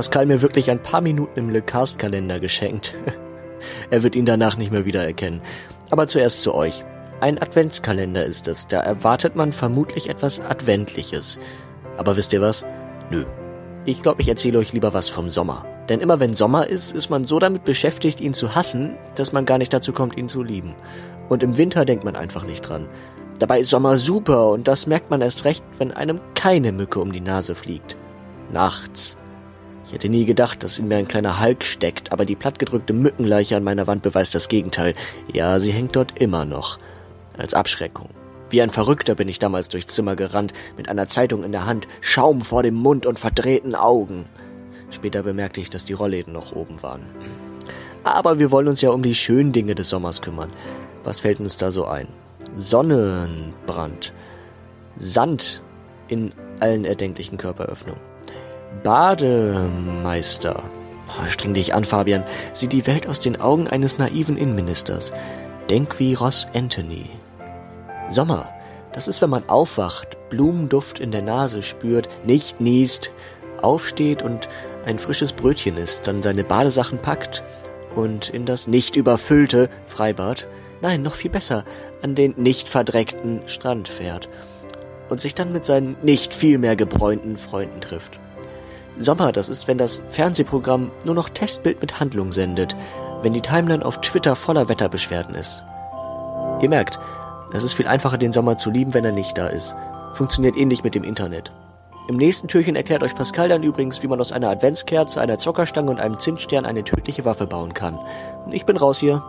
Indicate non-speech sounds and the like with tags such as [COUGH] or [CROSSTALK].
Pascal mir wirklich ein paar Minuten im Le Cast-Kalender geschenkt. [LAUGHS] er wird ihn danach nicht mehr wiedererkennen. Aber zuerst zu euch. Ein Adventskalender ist es. Da erwartet man vermutlich etwas Adventliches. Aber wisst ihr was? Nö. Ich glaube, ich erzähle euch lieber was vom Sommer. Denn immer wenn Sommer ist, ist man so damit beschäftigt, ihn zu hassen, dass man gar nicht dazu kommt, ihn zu lieben. Und im Winter denkt man einfach nicht dran. Dabei ist Sommer super und das merkt man erst recht, wenn einem keine Mücke um die Nase fliegt. Nachts. Ich hätte nie gedacht, dass in mir ein kleiner Hulk steckt, aber die plattgedrückte Mückenleiche an meiner Wand beweist das Gegenteil. Ja, sie hängt dort immer noch. Als Abschreckung. Wie ein Verrückter bin ich damals durchs Zimmer gerannt, mit einer Zeitung in der Hand, Schaum vor dem Mund und verdrehten Augen. Später bemerkte ich, dass die Rollläden noch oben waren. Aber wir wollen uns ja um die schönen Dinge des Sommers kümmern. Was fällt uns da so ein? Sonnenbrand. Sand in allen erdenklichen Körperöffnungen. Bademeister. Streng dich an, Fabian. Sieh die Welt aus den Augen eines naiven Innenministers. Denk wie Ross Anthony. Sommer. Das ist, wenn man aufwacht, Blumenduft in der Nase spürt, nicht niest, aufsteht und ein frisches Brötchen isst, dann seine Badesachen packt und in das nicht überfüllte Freibad, nein, noch viel besser, an den nicht verdreckten Strand fährt und sich dann mit seinen nicht viel mehr gebräunten Freunden trifft. Sommer, das ist, wenn das Fernsehprogramm nur noch Testbild mit Handlung sendet, wenn die Timeline auf Twitter voller Wetterbeschwerden ist. Ihr merkt, es ist viel einfacher, den Sommer zu lieben, wenn er nicht da ist. Funktioniert ähnlich mit dem Internet. Im nächsten Türchen erklärt euch Pascal dann übrigens, wie man aus einer Adventskerze, einer Zockerstange und einem Zimtstern eine tödliche Waffe bauen kann. Ich bin raus hier.